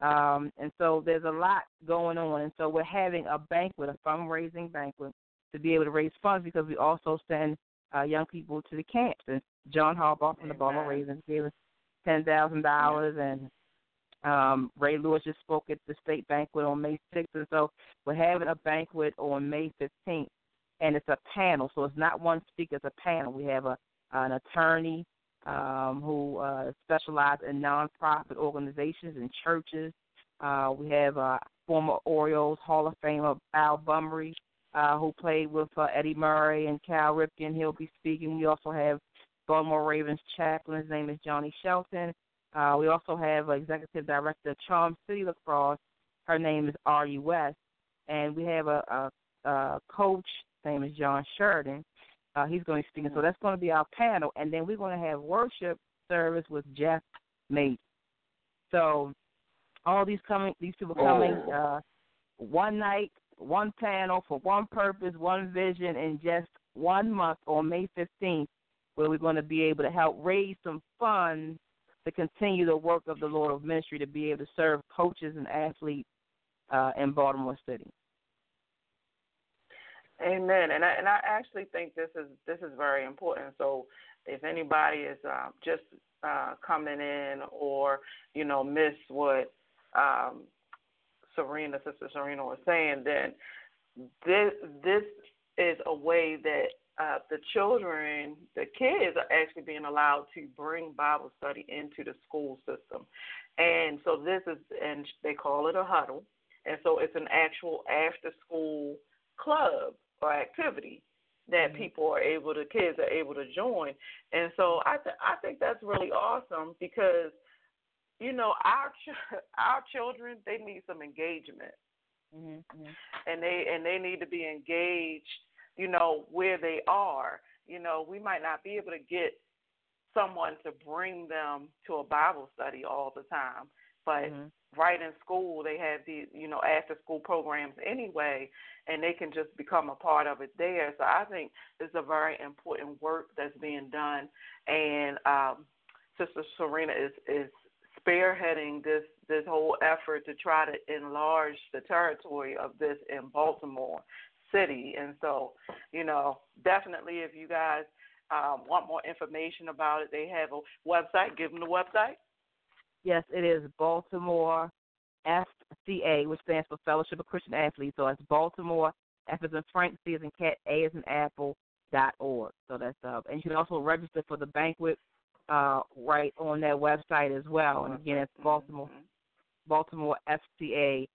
Um, and so there's a lot going on. And so we're having a banquet, a fundraising banquet, to be able to raise funds because we also send uh, young people to the camps. And John Harbaugh from the Baltimore Ravens gave us ten thousand dollars, and um, Ray Lewis just spoke at the state banquet on May 6th, and so we're having a banquet on May 15th, and it's a panel, so it's not one speaker, it's a panel. We have a an attorney um, who uh, specializes in nonprofit organizations and churches. Uh, we have uh, former Orioles Hall of Famer Al Bumbry, uh, who played with uh, Eddie Murray and Cal Ripken. He'll be speaking. We also have Baltimore Ravens chaplain. His name is Johnny Shelton. Uh, we also have executive director of Charm City Lacrosse. Her name is R.E. West. And we have a, a, a coach. His name is John Sheridan. Uh, he's going to be speaking. So that's going to be our panel. And then we're going to have worship service with Jeff Majors. So all these coming, these people coming uh, one night, one panel for one purpose, one vision, in just one month on May 15th, where we're going to be able to help raise some funds to continue the work of the Lord of Ministry to be able to serve coaches and athletes uh, in Baltimore City. Amen. And I and I actually think this is this is very important. So if anybody is uh, just uh, coming in or you know miss what um, Serena, Sister Serena was saying, then this this is a way that uh, the children, the kids are actually being allowed to bring Bible study into the school system. And so this is, and they call it a huddle. And so it's an actual after school club or activity that people are able to, kids are able to join. And so I, th- I think that's really awesome because, you know, our, ch- our children, they need some engagement. Mm-hmm. And they and they need to be engaged you know, where they are. You know, we might not be able to get someone to bring them to a Bible study all the time, but Mm-hmm. Right in school they have the you know, after school programs anyway, and they can just become a part of it there. So I think it's a very important work that's being done, and um, Sister Serena is is spearheading this this whole effort to try to enlarge the territory of this in Baltimore City. And so, you know, definitely if you guys um, want more information about it, they have a website. Give them the website. Yes, it is Baltimore FCA, which stands for Fellowship of Christian Athletes. So it's Baltimore F is in Frank, C as in cat, A as in apple dot org. So that's uh, and you can also register for the banquet uh, right on that website as well. And again, it's Baltimore Baltimore FCA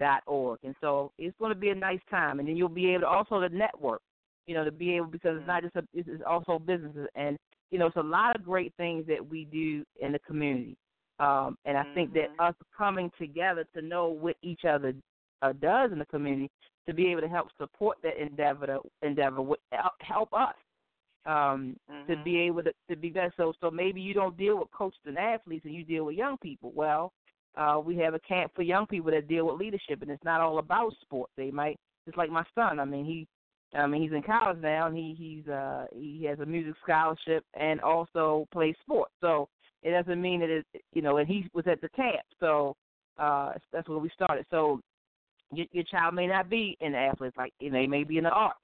dot org. And so it's going to be a nice time, and then you'll be able to also to network. You know, to be able because it's not just a, it's it's also businesses, and you know, it's a lot of great things that we do in the community. Um, and I think that us coming together to know what each other uh, does in the community to be able to help support that endeavor to, endeavor would help- us um, to be able to, to be better. So so maybe you don't deal with coaches and athletes and you deal with young people. Well, uh, we have a camp for young people that deal with leadership, and it's not all about sports. They might just like my son. I mean, he, I mean, he's in college now, and he he's uh he has a music scholarship and also plays sports. So it doesn't mean that it, you know, and he was at the camp. So uh that's where we started. So your, your child may not be in the athletes, like you know, they may be in the arts,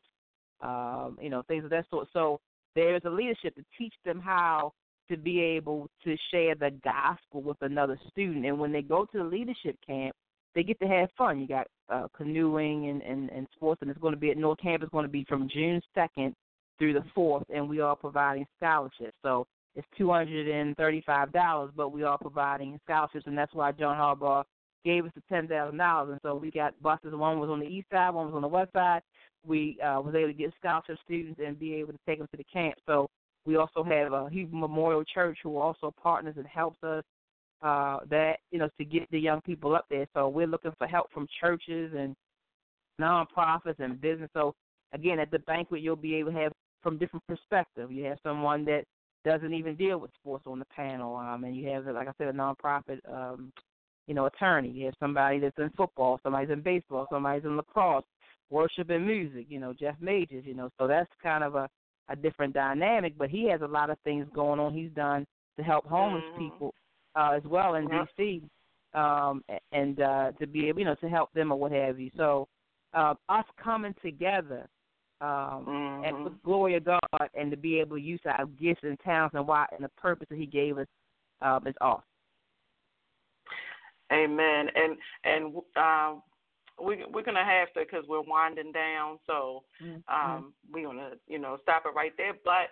um, you know, things of that sort. So there is a leadership to teach them how to be able to share the gospel with another student. And when they go to the leadership camp, they get to have fun. You got uh, canoeing and, and and sports, and it's going to be at North Camp. It's going to be from June second through the fourth, and we are providing scholarships. So it's two hundred and thirty-five dollars, but we are providing scholarships, and that's why John Harbaugh gave us the ten thousand dollars. And so we got buses. One was on the east side, one was on the west side. We uh, was able to get scholarship students and be able to take them to the camp. So we also have a Hebrew Memorial Church who are also partners and helps us uh, that you know to get the young people up there. So we're looking for help from churches and nonprofits and business. So again, at the banquet, you'll be able to have from different perspectives. You have someone that doesn't even deal with sports on the panel, um, and you have, like I said, a nonprofit, um, you know, attorney. You have somebody that's in football, somebody's in baseball, somebody's in lacrosse, worship and music. You know, Jeff Majors. You know, so that's kind of a a different dynamic. But he has a lot of things going on. He's done to help homeless Mhm. people uh, as well in Yep. D.C. Um, and uh, to be able, you know, to help them or what have you. So uh, us coming together um, and Mhm. with glory of God and to be able to use our gifts and talents and why and the purpose that He gave us um, is awesome. Amen. And and um, we we're gonna have to because we're winding down. So um, we're gonna you know stop it right there. But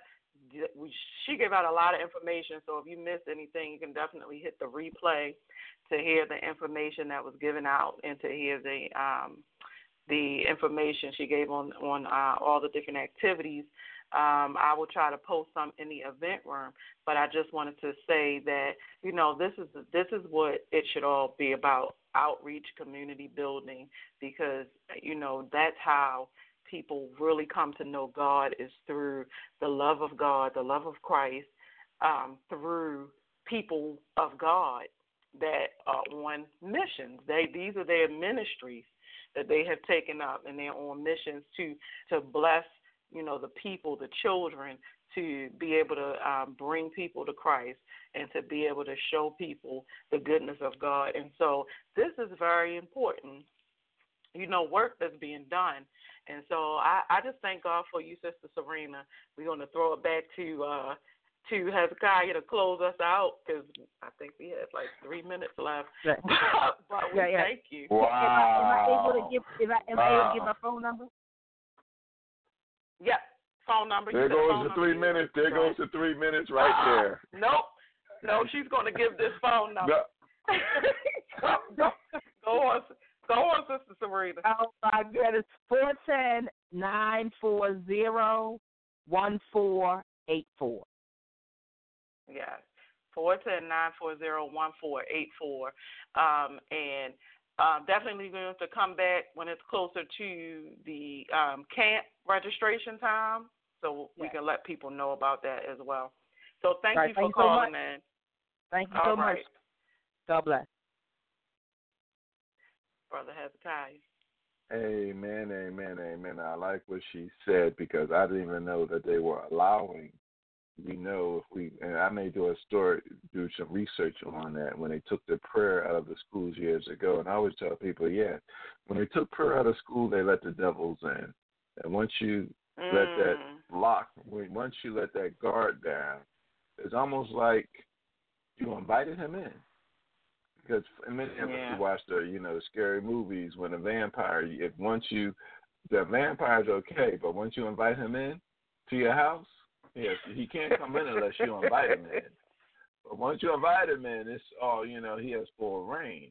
we, she gave out a lot of information. So if you missed anything, you can definitely hit the replay to hear the information that was given out and to hear the um, the information she gave on on uh, all the different activities. Um, I will try to post some in the event room, but I just wanted to say that you know this is this is what it should all be about: outreach, community building, because you know that's how people really come to know God is through the love of God, the love of Christ, um, through people of God that are on missions. They these are their ministries that they have taken up, and they're on missions to to bless you know the people, the children, to be able to um, bring people to Christ and to be able to show people the goodness of God. And so this is very important. You know, work that's being done. And so I, I just thank God for you, Sister Serena. We're going to throw it back to uh, to Hezekiah to close us out because I think we have like three minutes left. Right. but we Yeah, yeah. thank you. Wow. Am I able to give? Am I, am I able to give my phone number? Yep. Phone number. There goes phone the three You- minutes. There right. goes the three minutes right ah, there. Nope. No, she's going to give this phone number. No, go, go, go on, go on, Sister Serena. Oh my goodness, four ten nine four zero one four eight four. Yes, four ten nine four zero one four eight four, um, and uh, definitely going to come back when it's closer to the um, camp registration time, so we can let people know about that as well. So thank Right, you for thank you so calling much. in. Thank you All so right, much. God bless. Brother Hezekiah. Amen, amen, amen. I like what she said because I didn't even know that they were allowing. We know if we, and I may do a story, do some research on that when they took the prayer out of the schools years ago. And I always tell people, yeah, when they took prayer out of school, they let the devils in. And once you let that Mm. lock, once you let that guard down, it's almost like you invited him in. Because many of Yeah. watch the, you know, scary movies when a vampire, if once you, the vampire's okay, but once you invite him in to your house, yes, he can't come in unless you invite him in. But once you invite him in, it's all, you know, he has full reign,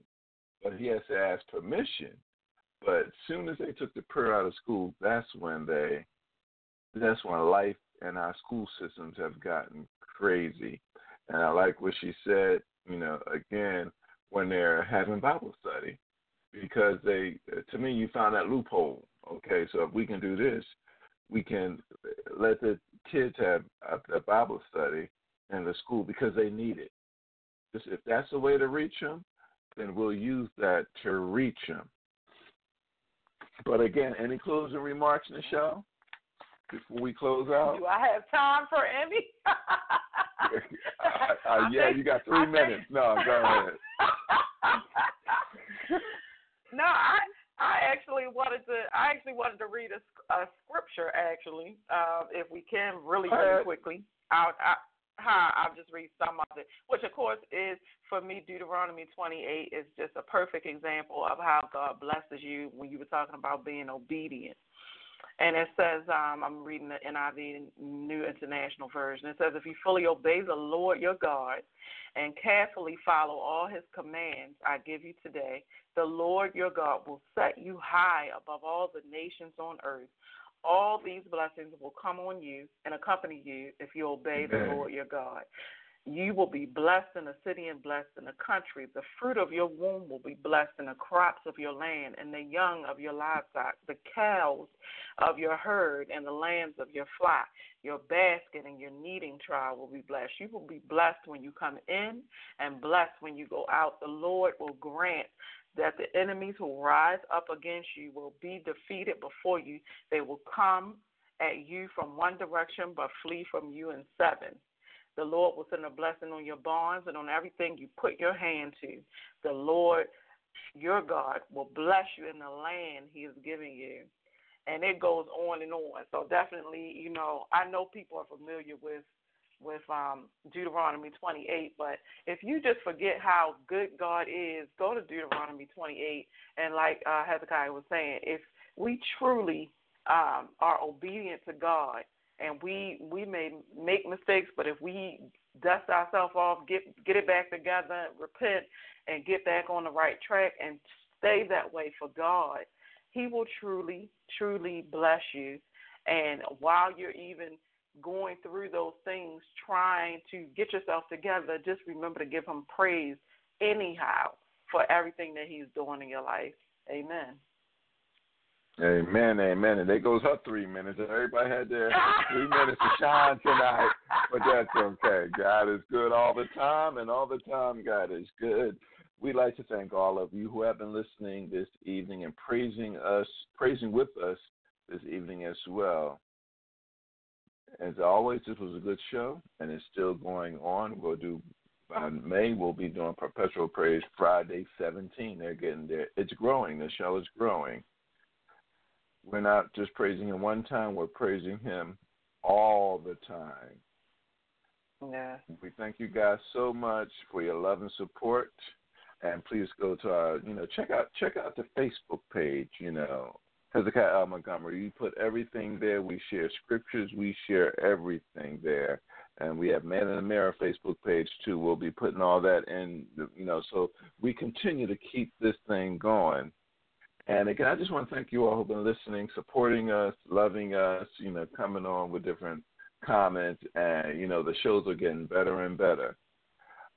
but he has to ask permission. But as soon as they took the prayer out of school, that's when they, that's when life and our school systems have gotten crazy. And I like what she said, you know, again, when they're having Bible study, because they, to me, you found that loophole. Okay, so if we can do this, we can let the kids have a, a Bible study in the school because they need it. Just if that's the way to reach them, then we'll use that to reach them. But again, any closing remarks, Nichelle, before we close out? Do I have time for any? uh, uh, yeah, think- you got I three think- minutes. No, go ahead. no, I I actually wanted to I actually wanted to read a, a scripture actually, uh, if we can really really quickly. Out huh, I'll just read some of it, which of course is for me Deuteronomy 28 is just a perfect example of how God blesses you when you were talking about being obedient. And it says, um, I'm reading the NIV New International Version. It says, if you fully obey the Lord your God and carefully follow all his commands I give you today, the Lord your God will set you high above all the nations on earth. All these blessings will come on you and accompany you if you obey the Lord your God. You will be blessed in the city and blessed in the country. The fruit of your womb will be blessed in the crops of your land and the young of your livestock, the cows of your herd and the lambs of your flock. Your basket and your kneading trough will be blessed. You will be blessed when you come in and blessed when you go out. The Lord will grant that the enemies who rise up against you will be defeated before you. They will come at you from one direction but flee from you in seven. The Lord will send a blessing on your barns and on everything you put your hand to. The Lord, your God, will bless you in the land He is giving you. And it goes on and on. So definitely, you know, I know people are familiar with with um, Deuteronomy 28, but if you just forget how good God is, go to Deuteronomy 28. And like uh, Hezekiah was saying, if we truly um, are obedient to God, and we we may make mistakes, but if we dust ourselves off, get get it back together, repent, and get back on the right track, and stay that way for God, He will truly truly bless you. And while you're even going through those things, trying to get yourself together, just remember to give Him praise anyhow for everything that He's doing in your life. Amen. Amen, amen. And there goes her three minutes. Everybody had their three minutes to shine tonight, but that's okay. God is good all the time, and all the time, God is good. We'd like to thank all of you who have been listening this evening and praising us, praising with us this evening as well. As always, this was a good show, and it's still going on. We'll do on May. We'll be doing Perpetual Praise Friday 17. They're getting there. It's growing. The show is growing we're not just praising him one time, we're praising him all the time. Yeah. We thank you guys so much for your love and support. And please go to our, you know, check out check out the Facebook page, you know. Hezekiah. Montgomery. You put everything there. We share scriptures, we share everything there. And we have Man in the Mirror Facebook page too. We'll be putting all that in you know, so we continue to keep this thing going. And again, I just want to thank you all who've been listening, supporting us, loving us, you know, coming on with different comments. And, you know, the shows are getting better and better.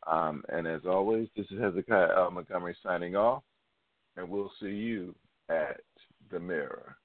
Um, and as always, this is Hezekiah L. Montgomery signing off. And we'll see you at the mirror.